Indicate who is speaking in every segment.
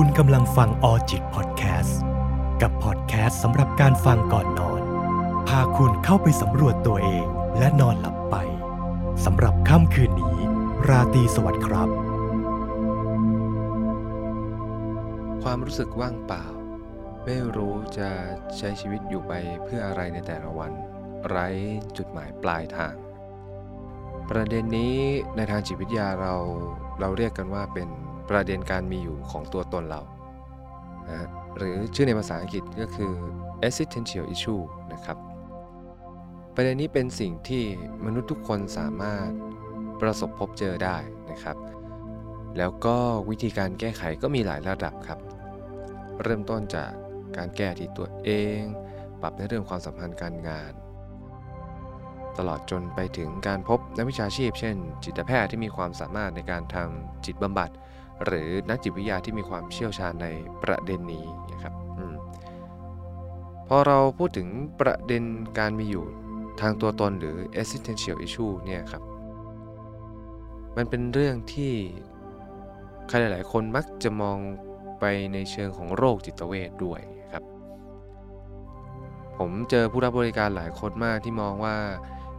Speaker 1: คุณกำลังฟังออจิตพอดแคสต์กับพอดแคสต์สำหรับการฟังก่อนนอน พาคุณเข้าไปสำรวจตัวเองและนอนหลับไปสำหรับค่ำคืนนี้ ราตรีสวัสดิ์ครับ
Speaker 2: ความรู้สึกว่างเปล่า ไม่รู้จะใช้ชีวิตอยู่ไปเพื่ออะไรในแต่ละวัน ไร้จุดหมายปลายทาง ประเด็นนี้ในทางจิตวิทยาเราเราเรียกกันว่าเป็น ประเด็นการมีอยู่ของตัวตนเรานะหรือชื่อในภาษาอังกฤษก็คือ existential issue นะครับประเด็นนี้เป็นสิ่งที่มนุษย์ทุกคนสามารถประสบพบเจอได้นะครับ แล้วก็วิธีการแก้ไขก็มีหลายระดับครับ เริ่มต้นจากการแก้ที่ตัวเอง ปรับในเรื่องความสัมพันธ์การงาน ตลอดจนไปถึงการพบนักวิชาชีพ เช่น จิตแพทย์ที่มีความสามารถในการทำจิตบำบัด หรือนักจิตวิทยาที่มีความเชี่ยวชาญในประเด็นนี้นะครับอพอเราพูดถึงประเด็นการมีอยู่ทางตัวตนหรือ existential issue เนี่ยครับ มันเป็นเรื่องที่ใครหลาย ๆ คนมักจะมองไปในเชิงของโรคจิตเวทด้วยครับ ผมเจอผู้รับบริการหลายคนมากที่มองว่า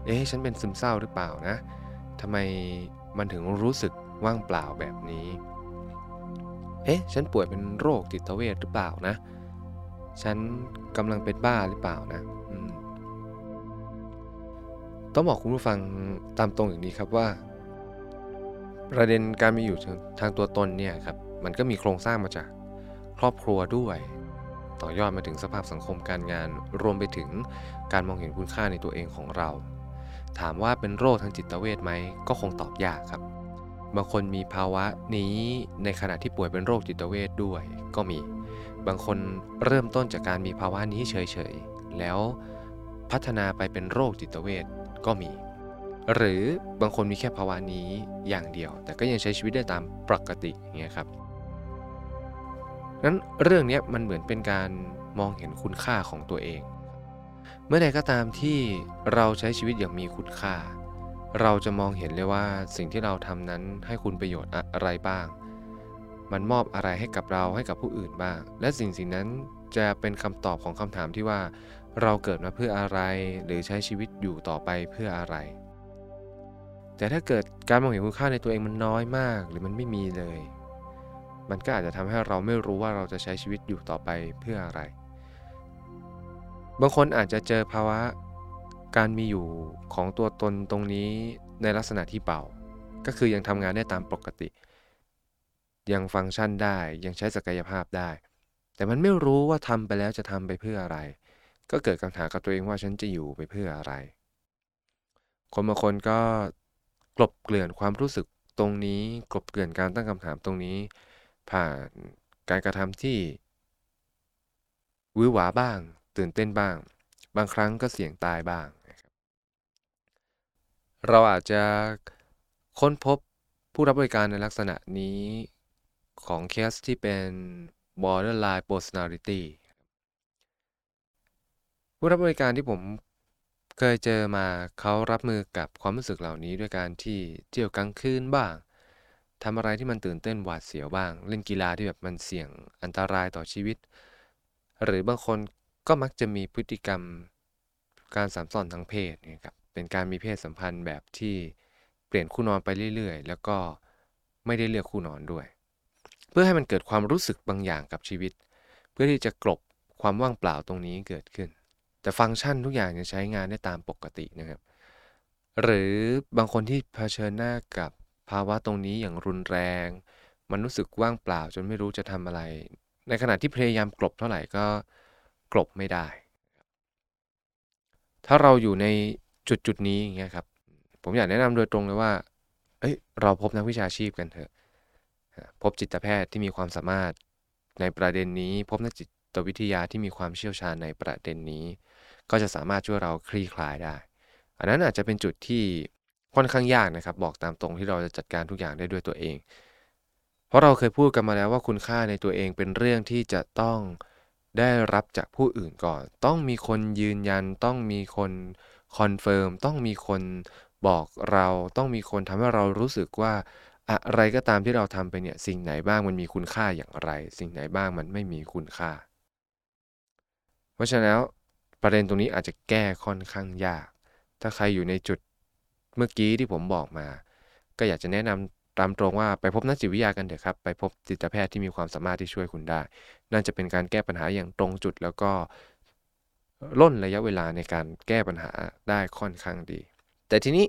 Speaker 2: เอ๊ะฉันเป็นซึมเศร้าหรือเปล่านะทำไมมันถึงรู้สึกว่างเปล่าแบบนี้ เอ๊ะ ฉันป่วยเป็นโรคจิตเวทหรือเปล่านะ ฉันกำลังเป็นบ้าหรือเปล่านะต้องบอกคุณผู้ฟังตามตรงอย่างนี้ครับว่า ประเด็นการมีอยู่ทางตัวตนเนี่ยครับมันก็มีโครงสร้างมาจากครอบครัวด้วย ต่อยอดมาถึงสภาพสังคมการงานรวมไปถึงการมองเห็นคุณค่าในตัวเองของเรา ถามว่าเป็นโรคทางจิตเวทไหมก็คงตอบยากครับ บางคนมีภาวะนี้ในขณะที่ป่วยเป็นโรคจิตเวทด้วยก็มี บางคนเริ่มต้นจากการมีภาวะนี้เฉยๆ แล้วพัฒนาไปเป็นโรคจิตเวทก็มี หรือบางคนมีแค่ภาวะนี้อย่างเดียว แต่ก็ยังใช้ชีวิตได้ตามปกติอย่างเงี้ยครับนั้นเรื่องนี้มันเหมือนเป็นการมองเห็นคุณค่าของตัวเอง เมื่อใดก็ตามที่เราใช้ชีวิตอย่างมีคุณค่า เราจะมองเห็นเลยว่าสิ่งที่เราทำนั้นให้คุณประโยชน์อะไรบ้าง มันมอบอะไรให้กับเราให้กับผู้อื่นบ้าง และสิ่งสิ่งนั้นจะเป็นคำตอบของคำถามที่ว่า เราเกิดมาเพื่ออะไร หรือใช้ชีวิตอยู่ต่อไปเพื่ออะไร แต่ถ้าเกิดการมองเห็นคุณค่าในตัวเองมันน้อยมาก หรือมันไม่มีเลย มันก็อาจจะทำให้เราไม่รู้ว่าเราจะใช้ชีวิตอยู่ต่อไปเพื่ออะไร บางคนอาจจะเจอภาวะ การมีอยู่ของตัวตนตรงนี้ในลักษณะที่เบาก็คือยังทำงานได้ตามปกติ ยังฟังก์ชันได้ยังใช้ศักยภาพได้ แต่มันไม่รู้ว่าทำไปแล้วจะทำไปเพื่ออะไร ก็เกิดคำถามกับตัวเองว่าฉันจะอยู่ไปเพื่ออะไร คนบางคนก็กลบเกลื่อนความรู้สึกตรงนี้กลบเกลื่อนการตั้งคำถามตรงนี้ ผ่านการกระทำที่วื้อหวาบ้าง ตื่นเต้นบ้าง บางครั้งก็เสี่ยงตายบ้าง เราอาจจะค้นพบผู้รับบริการในลักษณะนี้ของเคสที่เป็น borderline personality ผู้รับบริการที่ผมเคยเจอมาเขารับมือกับความรู้สึกเหล่านี้ด้วยการที่เที่ยวกลางคืนบ้างทำอะไรที่มันตื่นเต้นหวาดเสียวบ้าง เล่นกีฬาที่แบบมันเสี่ยงอันตรายต่อชีวิต หรือบางคนก็มักจะมีพฤติกรรมการสามส่อนทางเพศนะครับ เป็นการมีเพศสัมพันธ์แบบที่เปลี่ยนคู่นอนไปเรื่อยๆ แล้วก็ไม่ได้เลือกคู่นอนด้วย เพื่อให้มันเกิดความรู้สึกบางอย่างกับชีวิต เพื่อที่จะกลบความว่างเปล่าตรงนี้เกิดขึ้น แต่ฟังก์ชันทุกอย่างจะใช้งานได้ตามปกตินะครับ หรือบางคนที่เผชิญหน้ากับภาวะตรงนี้อย่างรุนแรง มันรู้สึกว่างเปล่าจนไม่รู้จะทำอะไร ในขณะที่พยายามกลบเท่าไหร่ก็กลบไม่ได้ ถ้าเราอยู่ใน จุดจุดนี้อย่างเงี้ยครับ ผมอยากแนะนำโดยตรงเลยว่า เอ้ยเราพบนักวิชาชีพกันเถอะ พบจิตแพทย์ที่มีความสามารถในประเด็นนี้ พบนักจิตวิทยาที่มีความเชี่ยวชาญในประเด็นนี้ ก็จะสามารถช่วยเราคลี่คลายได้ อันนั้นอาจจะเป็นจุดที่ค่อนข้างยากนะครับ บอกตามตรงที่เราจะจัดการทุกอย่างได้ด้วยตัวเอง เพราะเราเคยพูดกันมาแล้วว่าคุณค่าในตัวเองเป็นเรื่องที่จะต้องได้รับจากผู้อื่นก่อน ต้องมีคนยืนยัน ต้องมีคน confirm ต้องมีคนบอกเราต้องมีคนทำให้เรารู้สึกว่า อะไรก็ตามที่เราทำไปเนี่ยสิ่งไหนบ้างมันมีคุณค่าอย่างไร สิ่งไหนบ้างมันไม่มีคุณค่า เพราะฉะนั้นประเด็นตรงนี้อาจจะแก้ค่อนข้างยาก ถ้าใครอยู่ในจุดเมื่อกี้ที่ผมบอกมา ก็อยากจะแนะนำตามตรงว่าไปพบนักจิตวิทยากันเถอะครับ ไปพบจิตแพทย์ที่มีความสามารถที่ช่วยคุณได้ นั่นจะเป็นการแก้ปัญหาอย่างตรงจุดแล้วก็ ล่นระยะเวลาในการแก้ปัญหาได้ค่อนข้างดี แต่ทีนี้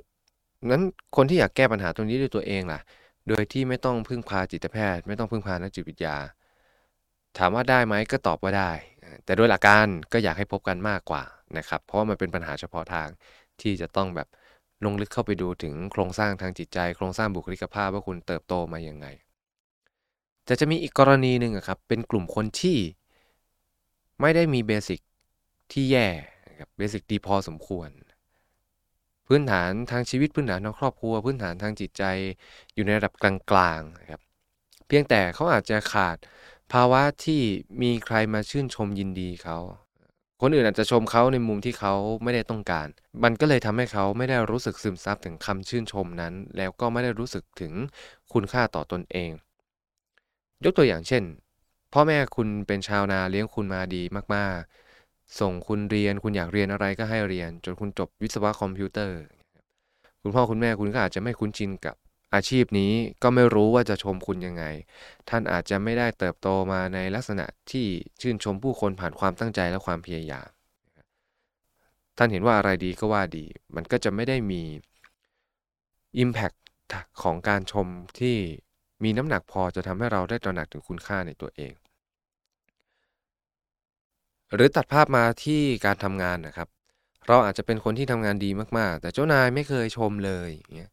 Speaker 2: นั้นคนที่อยากแก้ปัญหาตรงนี้ด้วยตัวเองล่ะ โดยที่ไม่ต้องพึ่งพาจิตแพทย์ ไม่ต้องพึ่งพานักจิตวิทยา ถามว่าได้ไหมก็ตอบว่าได้ แต่โดยหลักการก็อยากให้พบกันมากกว่านะครับ เพราะว่ามันเป็นปัญหาเฉพาะทางที่จะต้องแบบลงลึกเข้าไปดูถึงโครงสร้างทางจิตใจ โครงสร้างบุคลิกภาพว่าคุณเติบโตมาอย่างไง แต่จะมีอีกกรณีหนึ่งครับ เป็นกลุ่มคนที่ไม่ได้มีเบสิก ที่แย่ครับเบสิกดีพอสมควร พื้นฐานทางชีวิตพื้นฐานทางครอบครัว พื้นฐานทางจิตใจอยู่ในระดับกลางๆนะครับเพียงแต่เขาอาจจะขาดภาวะที่มีใครมาชื่นชมยินดีเขา คนอื่นอาจจะชมเขาในมุมที่เขาไม่ได้ต้องการ มันก็เลยทำให้เขาไม่ได้รู้สึกซึมซับถึงคำชื่นชมนั้น แล้วก็ไม่ได้รู้สึกถึงคุณค่าต่อตอนเอง ยกตัวอย่างเช่น พ่อแม่คุณเป็นชาวนาเลี้ยงคุณมาดีมากๆ ส่งคุณเรียนคุณอยากเรียนอะไรก็ให้เรียน จนคุณจบวิศวะคอมพิวเตอร์ คุณพ่อคุณแม่คุณก็อาจจะไม่คุ้นชินกับอาชีพนี้ก็ไม่รู้ว่าจะชมคุณยังไง ท่านอาจจะไม่ได้เติบโตมาในลักษณะที่ชื่นชมผู้คนผ่านความตั้งใจและความพยายาม ท่านเห็นว่าอะไรดีก็ว่าดี มันก็จะไม่ได้มี Impact ของการชมที่มีน้ำหนักพอจะทำให้เราได้ตระหนักถึงคุณค่าในตัวเอง หรือตัดภาพมาที่การทำงานนะครับ เราอาจจะเป็นคนที่ทำงานดีมากๆ แต่เจ้านายไม่เคยชมเลยเงี้ย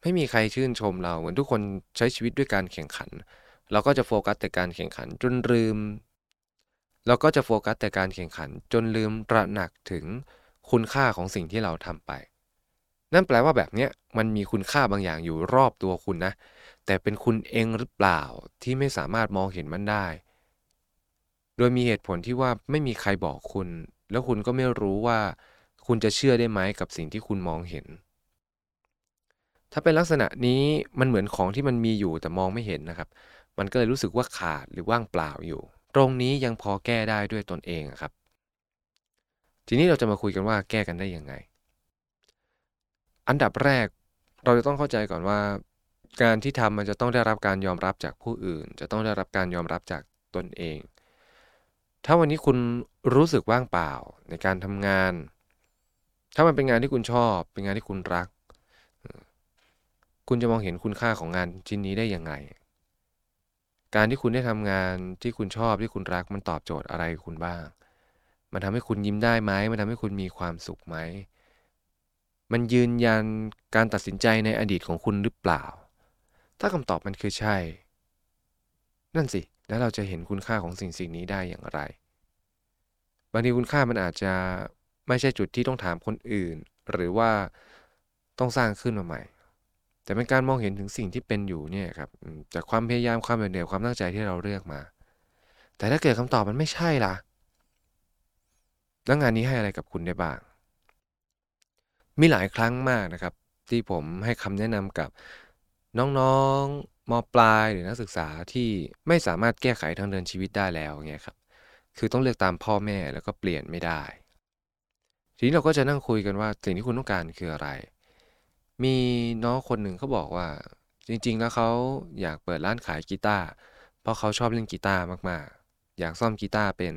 Speaker 2: ไม่มีใครชื่นชมเราเหมือนทุกคนใช้ชีวิตด้วยการแข่งขัน เราก็จะโฟกัสแต่การแข่งขันจนลืม เราก็จะโฟกัสแต่การแข่งขัน จนลืมตระหนักถึงคุณค่าของสิ่งที่เราทำไป นั่นแปลว่าแบบเนี้ยมันมีคุณค่าบางอย่างอยู่รอบตัวคุณนะ แต่เป็นคุณเองหรือเปล่าที่ไม่สามารถมองเห็นมันได้ ดยมีเหตุผลที่ว่าไม่มีใครบอกคุณ แล้วคุณก็ไม่รู้ว่า คุณจะเชื่อได้ไหมกับสิ่งที่คุณมองเห็น ถ้าเป็นลักษณะนี้มันเหมือนของที่มันมีอยู่แต่มองไม่เห็นนะครับ มันก็เลยรู้สึกว่าขาดหรือว่างเปล่าอยู่ ตรงนี้ยังพอแก้ได้ด้วยตนเองครับ ทีนี้เราจะมาคุยกันว่าแก้กันได้ยังไง อันดับแรกเราจะต้องเข้าใจก่อนว่า การที่ทำมันจะต้องได้รับการยอมรับจากผู้อื่น จะต้องได้รับการยอมรับจากตนเอง ถ้าวันนี้คุณรู้สึกว่างเปล่าในการทำงาน ถ้ามันเป็นงานที่คุณชอบ เป็นงานที่คุณรัก คุณจะมองเห็นคุณค่าของงานชิ้นนี้ได้ยังไง การที่คุณได้ทำงานที่คุณชอบที่คุณรัก มันตอบโจทย์อะไรคุณบ้าง มันทำให้คุณยิ้มได้ไหม มันทำให้คุณมีความสุขไหม มันยืนยันการตัดสินใจในอดีตของคุณหรือเปล่า ถ้าคำตอบมันคือใช่ นั่นสิ แล้วเราจะเห็นคุณค่าของสิ่งสิ่งนี้ได้อย่างไร บางทีคุณค่ามันอาจจะไม่ใช่จุดที่ต้องถามคนอื่น หรือว่าต้องสร้างขึ้นมาใหม่ แต่เป็นการมองเห็นถึงสิ่งที่เป็นอยู่เนี่ยครับจากความพยายามความเหนื่อยความตั้งใจที่เราเลือกมา แต่ถ้าเกิดคำตอบมันไม่ใช่ล่ะแล้วงานนี้ให้อะไรกับคุณได้บ้าง มีหลายครั้งมากนะครับ ที่ผมให้คำแนะนำกับน้องๆ มปลายหรือนักศึกษาที่ไม่สามารถแก้ไขทางเดินชีวิตได้แล้วเงี้ยครับคือต้องเลือกตามพ่อแม่แล้วก็เปลี่ยนไม่ได้ ทีนี้เราก็จะนั่งคุยกันว่าสิ่งที่คุณต้องการคืออะไร มีน้องคนหนึ่งเขาบอกว่า จริง ๆ แล้วเขาอยากเปิดร้านขายกีตาร์เพราะเขาชอบเล่นกีตาร์มากๆ อยากซ่อมกีตาร์เป็น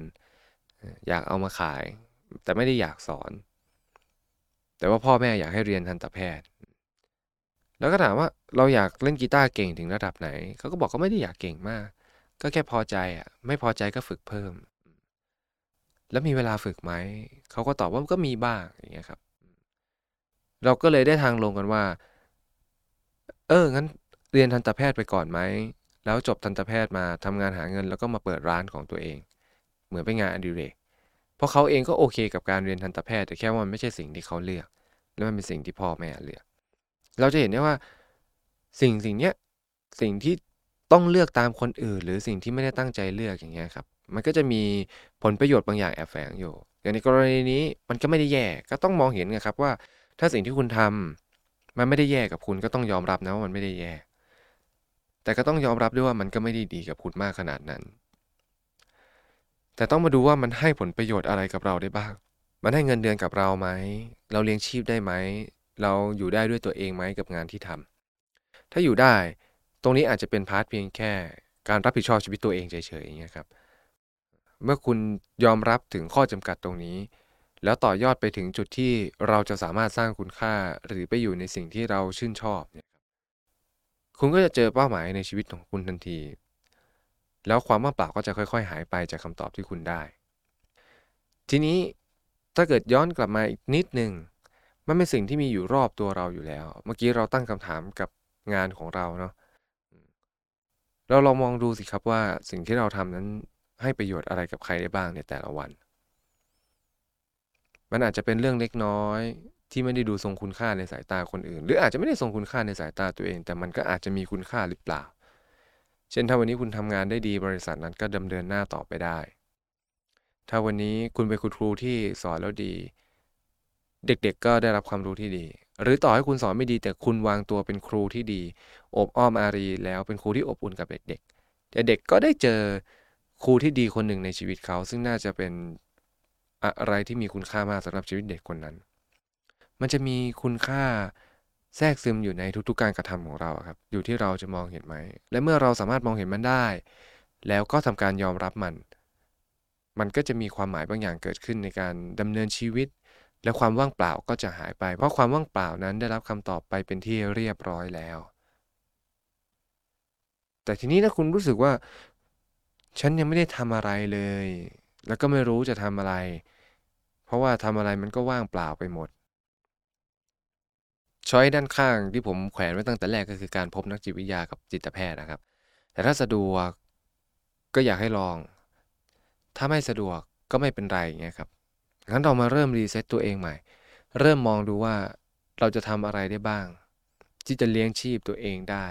Speaker 2: อยากเอามาขาย แต่ไม่ได้อยากสอน แต่ว่าพ่อแม่อยากให้เรียนทันตแพทย์ แล้วก็ถามว่าเราอยากเล่นกีตาร์เก่งถึงระดับไหน เขาก็บอกเขาไม่ได้อยากเก่งมาก ก็แค่พอใจอะ ไม่พอใจก็ฝึกเพิ่ม แล้วมีเวลาฝึกไหม เขาก็ตอบว่าก็มีบ้างอย่างเงี้ยครับ เราก็เลยได้ทางลงกันว่า เออ งั้นเรียนทันตแพทย์ไปก่อนไหม แล้วจบทันตแพทย์มาทำงานหาเงินแล้วก็มาเปิดร้านของตัวเอง เหมือนเป็นงานอดิเรก เพราะเขาเองก็โอเคกับการเรียนทันตแพทย์ แต่แค่ว่ามันไม่ใช่สิ่งที่เขาเลือก แล้วมันเป็นสิ่งที่พ่อแม่เลือก เราจะเห็นได้ว่าสิ่งสิ่งเนี้ยสิ่งที่ต้องเลือกตามคนอื่น หรือสิ่งที่ไม่ได้ตั้งใจเลือกอย่างเงี้ยครับมันก็จะมีผลประโยชน์บางอย่างแอบแฝงอยู่ อย่างในกรณีนี้มันก็ไม่ได้แย่ก็ต้องมองเห็นนะครับว่า ถ้าสิ่งที่คุณทมันไม่ได้แย่กับคุณก็ต้องยอมรับนะว่ามันไม่ได้แย่ แต่ก็ต้องยอมรับด้วยว่ามันก็ไม่ได้ดีกับคุณมากขนาดนั้น แต่ต้องมาดูว่ามันให้ผลประโยชน์อะไรกับเราได้บ้าง มันให้เงินเดือนกับเราไหม เราเลี้ยงชีพได้ไหม เราอยู่ได้ด้วยตัวเองไหมกับงานที่ทำถ้าอยู่ได้ตรงนี้อาจจะเป็นพาร์ทเพียงแค่การรับผิดชอบชีวิตตัวเองเฉยๆอย่างเงี้ยครับเมื่อคุณยอมรับถึงข้อจำกัดตรงนี้ แล้วต่อยอดไปถึงจุดที่เราจะสามารถสร้างคุณค่าหรือไปอยู่ในสิ่งที่เราชื่นชอบเนี่ยครับคุณก็จะเจอเป้าหมายในชีวิตของคุณทันที แล้วความว่างเปล่าก็จะค่อย ๆ หายไปจากคำตอบที่คุณได้ ทีนี้ถ้าเกิดย้อนกลับมาอีกนิดหนึ่ง มันเป็นสิ่งที่มีอยู่รอบตัวเราอยู่แล้ว เมื่อกี้เราตั้งคำถามกับงานของเราเนาะเราลองมองดูสิครับว่าสิ่งที่เราทำนั้นให้ประโยชน์อะไรกับใครได้บ้างในแต่ละวัน มันอาจจะเป็นเรื่องเล็กน้อยที่ไม่ได้ดูทรงคุณค่าในสายตาคนอื่น หรืออาจจะไม่ได้ทรงคุณค่าในสายตาตัวเอง แต่มันก็อาจจะมีคุณค่าหรือเปล่า เช่นถ้าวันนี้คุณทำงานได้ดีบริษัทนั้นก็ดำเนินหน้าต่อไปได้ ถ้าวันนี้คุณเป็นคุณครูที่สอนแล้วดี เด็กๆ ก็ได้รับความรู้ที่ดี หรือต่อให้คุณสอนไม่ดีแต่คุณวางตัวเป็นครูที่ดี อบอ้อมอารีแล้วเป็นครูที่อบอุ่นกับเด็กๆแต่เด็กก็ได้เจอครูที่ดีคนหนึ่งในชีวิตเขา ซึ่งน่าจะเป็นอะไรที่มีคุณค่ามากสำหรับชีวิตเด็กคนนั้น มันจะมีคุณค่าแทรกซึมอยู่ในทุกๆ การกระทำของเราครับ อยู่ที่เราจะมองเห็นไหม และเมื่อเราสามารถมองเห็นมันได้ แล้วก็ทำการยอมรับมัน มันก็จะมีความหมายบางอย่างเกิดขึ้นในการดำเนินชีวิต และความว่างเปล่าก็จะหายไป เพราะความว่างเปล่านั้นได้รับคำตอบไปเป็นที่เรียบร้อยแล้ว แต่ทีนี้ถ้าคุณรู้สึกว่า ฉันยังไม่ได้ทำอะไรเลย แล้วก็ไม่รู้จะทำอะไร เพราะว่าทำอะไรมันก็ว่างเปล่าไปหมด ช้อยด้านข้างที่ผมแขวนไว้ตั้งแต่แรกก็คือการพบนักจิตวิทยากับจิตแพทย์นะครับ แต่ถ้าสะดวกก็อยากให้ลอง ถ้าไม่สะดวกก็ไม่เป็นไรเงี้ยครับ งั้นเรามาเริ่มรีเซ็ตตัวเองใหม่ เริ่มมองดูว่าเราจะทำอะไรได้บ้าง ที่จะเลี้ยงชีพตัวเองได้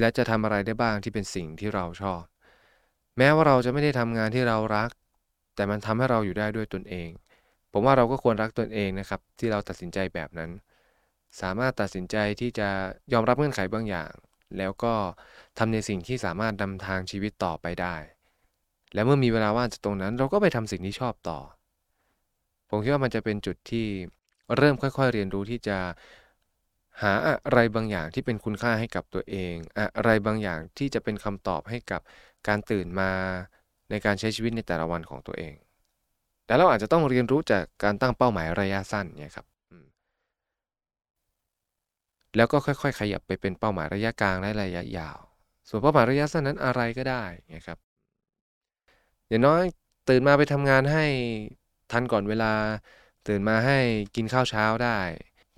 Speaker 2: และจะทำอะไรได้บ้างที่เป็นสิ่งที่เราชอบ แม้ว่าเราจะไม่ได้ทำงานที่เรารัก แต่มันทำให้เราอยู่ได้ด้วยตนเอง ผมว่าเราก็ควรรักตนเองนะครับ ที่เราตัดสินใจแบบนั้น สามารถตัดสินใจที่จะยอมรับเงื่อนไขบางอย่าง แล้วก็ทำในสิ่งที่สามารถนำทางชีวิตต่อไปได้ และเมื่อมีเวลาว่างจากตรงนั้น เราก็ไปทำสิ่งที่ชอบต่อ ผมคิดว่ามันจะเป็นจุดที่เริ่มค่อย ๆ เรียนรู้ที่จะหาอะไรบางอย่างที่เป็นคุณค่าให้กับตัวเอง อะไรบางอย่างที่จะเป็นคำตอบให้กับการตื่นมาในการใช้ชีวิตในแต่ละวันของตัวเอง แต่เราอาจจะต้องเรียนรู้จากการตั้งเป้าหมายระยะสั้นเนี่ยครับ แล้วก็ค่อย ๆ ขยับไปเป็นเป้าหมายระยะกลางและระยะยาว ส่วนเป้าหมายระยะสั้นนั้นอะไรก็ได้นะครับ อย่างน้อยตื่นมาไปทำงานให้ ทันก่อนเวลา ตื่นมาให้กินข้าวเช้าได้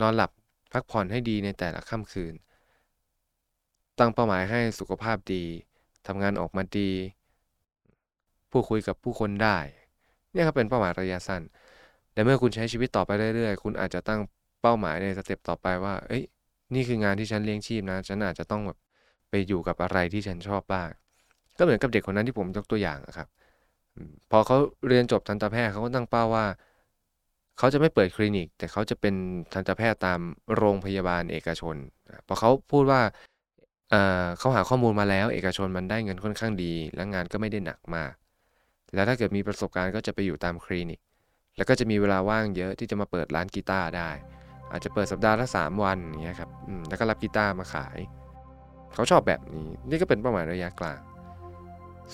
Speaker 2: นอนหลับพักผ่อนให้ดีในแต่ละค่ำคืน ตั้งเป้าหมายให้สุขภาพดีทำงานออกมาดีพูดคุยกับผู้คนได้ เนี่ก็เป็นเป้าหมายระยะสั้น แต่เมื่อคุณใช้ชีวิตต่อไปเรื่อยๆ คุณอาจจะตั้งเป้าหมายในสเต็ปต่อไปว่า เอ้ย นี่คืองานที่ฉันเลี้ยงชีพนะ ฉันอาจจะต้องแบบไปอยู่กับอะไรที่ฉันชอบบ้าง ก็เหมือนกับเด็กคนนั้นที่ผมยกตัวอย่างครับ พอเขาเรียนจบทันตแพทย์เขาก็ตั้งเป้าว่า เขาจะไม่เปิดคลินิก แต่เขาจะเป็นทันตแพทย์ตามโรงพยาบาลเอกชนพอเขาพูดว่าเขาหาข้อมูลมาแล้ว เอกชนมันได้เงินค่อนข้างดี และงานก็ไม่ได้หนักมาก แล้วถ้าเกิดมีประสบการณ์ก็จะไปอยู่ตามคลินิก แล้วก็จะมีเวลาว่างเยอะที่จะมาเปิดร้านกีตาร์ได้ อาจจะเปิดสัปดาห์ละ3วันอย่างเงี้ยครับแล้วก็รับกีตาร์มาขาย เขาชอบแบบนี้ นี่ก็เป็นเป้าหมายระยะกลาง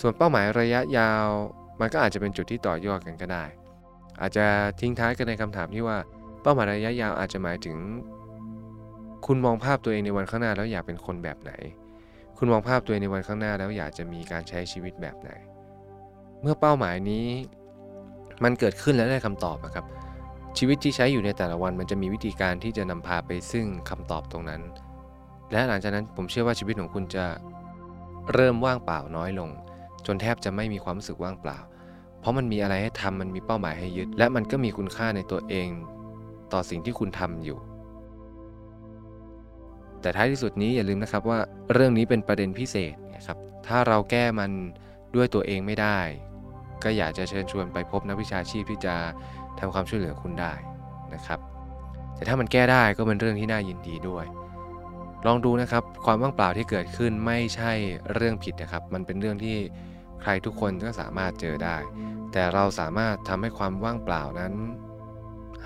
Speaker 2: ส่วนเป้าหมายระยะยาว มันก็อาจจะเป็นจุดที่ต่อยอดกันก็ได้ อาจจะทิ้งท้ายกันในคำถามที่ว่าเป้าหมายระยะยาวอาจจะหมายถึง คุณมองภาพตัวเองในวันข้างหน้าแล้วอยากเป็นคนแบบไหน คุณมองภาพตัวเองในวันข้างหน้าแล้วอยากจะมีการใช้ชีวิตแบบไหน เมื่อเป้าหมายนี้ มันเกิดขึ้นแล้วได้คำตอบนะครับ ชีวิตที่ใช้อยู่ในแต่ละวันมันจะมีวิธีการที่จะนำพาไปซึ่งคำตอบตรงนั้น และหลังจากนั้นผมเชื่อว่าชีวิตของคุณจะเริ่มว่างเปล่าน้อยลง จนแทบจะไม่มีความรู้สึกว่างเปล่า เพราะมันมีอะไรให้ทำมันมีเป้าหมายให้ยึด และมันก็มีคุณค่าในตัวเอง ต่อสิ่งที่คุณทำอยู่ แต่ท้ายที่สุดนี้อย่าลืมนะครับว่าเรื่องนี้เป็นประเด็นพิเศษนะครับถ้าเราแก้มันด้วยตัวเองไม่ได้ ก็อยากจะเชิญชวนไปพบนักวิชาชีพที่จะทำความช่วยเหลือคุณได้นะครับ แต่ถ้ามันแก้ได้ก็เป็นเรื่องที่น่ายินดีด้วยลองดูนะครับความว่างเปล่าที่เกิดขึ้นไม่ใช่เรื่องผิดนะครับ มันเป็นเรื่องที่ ใครทุกคนก็สามารถเจอได้ แต่เราสามารถทำให้ความว่างเปล่านั้น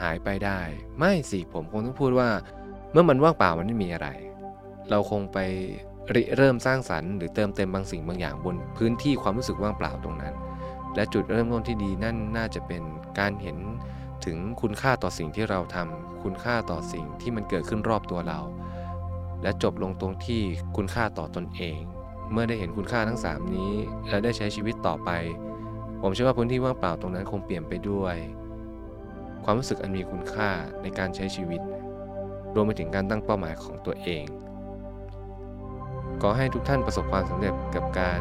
Speaker 2: หายไปได้ ไม่สิผมคงต้องพูดว่า เมื่อมันว่างเปล่ามันไม่มีอะไร เราคงไปริเริ่มสร้างสรรค์หรือเติมเต็มบางสิ่งบางอย่างบนพื้นที่ความรู้สึกว่างเปล่าตรงนั้น และจุดเริ่มต้นที่ดีนั่นน่าจะเป็นการเห็นถึงคุณค่าต่อสิ่งที่เราทำคุณค่าต่อสิ่งที่มันเกิดขึ้นรอบตัวเรา และจบลงตรงที่คุณค่าต่อตนเอง เมื่อได้เห็นคุณค่าทั้ง 3 นี้ และได้ใช้ชีวิตต่อไป ผมเชื่อว่าพื้นที่ว่างเปล่าตรงนั้นคงเปลี่ยนไปด้วย ความรู้สึกอันมีคุณค่าในการใช้ชีวิต รวมไปถึงการตั้งเป้าหมายของตัวเอง ขอให้ทุกท่านประสบความสำเร็จกับการ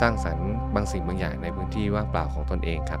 Speaker 2: สร้างสรรค์บางสิ่งบางอย่างในพื้นที่ว่างเปล่าของตนเองครับ